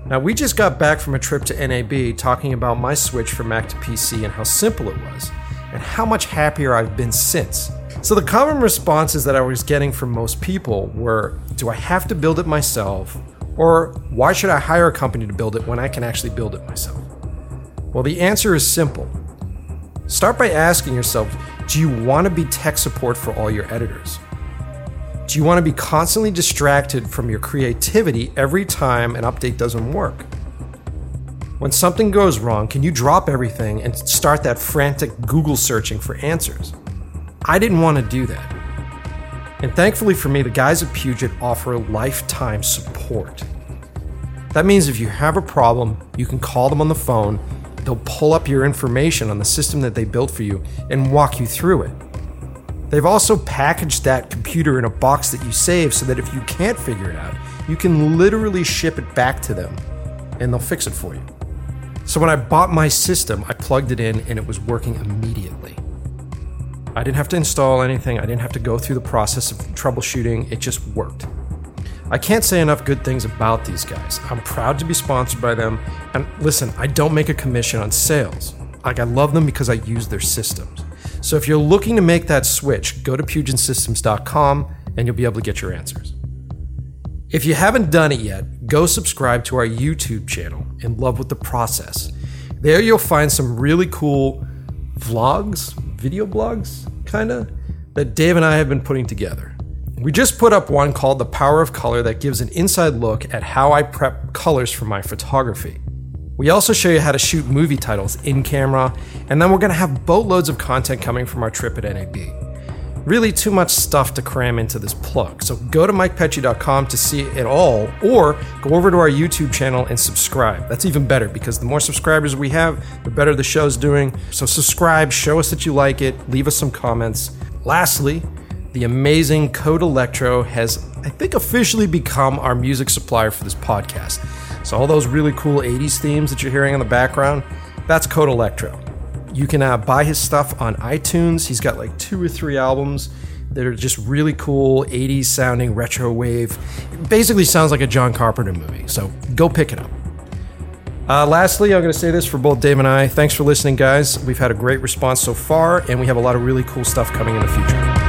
Now, we just got back from a trip to NAB talking about my switch from Mac to PC and how simple it was, and how much happier I've been since. So, the common responses that I was getting from most people were Do I have to build it myself? Or why should I hire a company to build it when I can actually build it myself? Well, the answer is simple. Start by asking yourself do you want to be tech support for all your editors? Do you want to be constantly distracted from your creativity every time an update doesn't work? When something goes wrong, can you drop everything and start that frantic Google searching for answers? I didn't want to do that. And thankfully for me, the guys at Puget offer lifetime support. That means if you have a problem, you can call them on the phone They'll pull up your information on the system that they built for you and walk you through it. They've also packaged that computer in a box that you save so that if you can't figure it out, you can literally ship it back to them and they'll fix it for you. So when I bought my system, I plugged it in and it was working immediately. I didn't have to install anything, I didn't have to go through the process of troubleshooting, it just worked. I can't say enough good things about these guys. I'm proud to be sponsored by them. And listen, I don't make a commission on sales. Like, I love them because I use their systems. So if you're looking to make that switch, go to PugetSystems.com and you'll be able to get your answers. If you haven't done it yet, go subscribe to our YouTube channel in love with the process. There you'll find some really cool vlogs, video blogs, kinda, that Dave and I have been putting together. We just put up one called The Power of Color that gives an inside look at how I prep colors for my photography. We also show you how to shoot movie titles in camera, and then we're going to have boatloads of content coming from our trip at NAB. Really, too much stuff to cram into this plug. So go to mikepecci.com to see it all, or go over to our YouTube channel and subscribe. That's even better because the more subscribers we have, the better the show's doing. So subscribe, show us that you like it, leave us some comments. Lastly, the amazing Code Electro has, I think, officially become our music supplier for this podcast. So, all those really cool 80s themes that you're hearing in the background, that's Code Electro. You can uh, buy his stuff on iTunes. He's got like two or three albums that are just really cool 80s sounding retro wave. It basically sounds like a John Carpenter movie. So, go pick it up. Uh, lastly, I'm going to say this for both Dave and I. Thanks for listening, guys. We've had a great response so far, and we have a lot of really cool stuff coming in the future.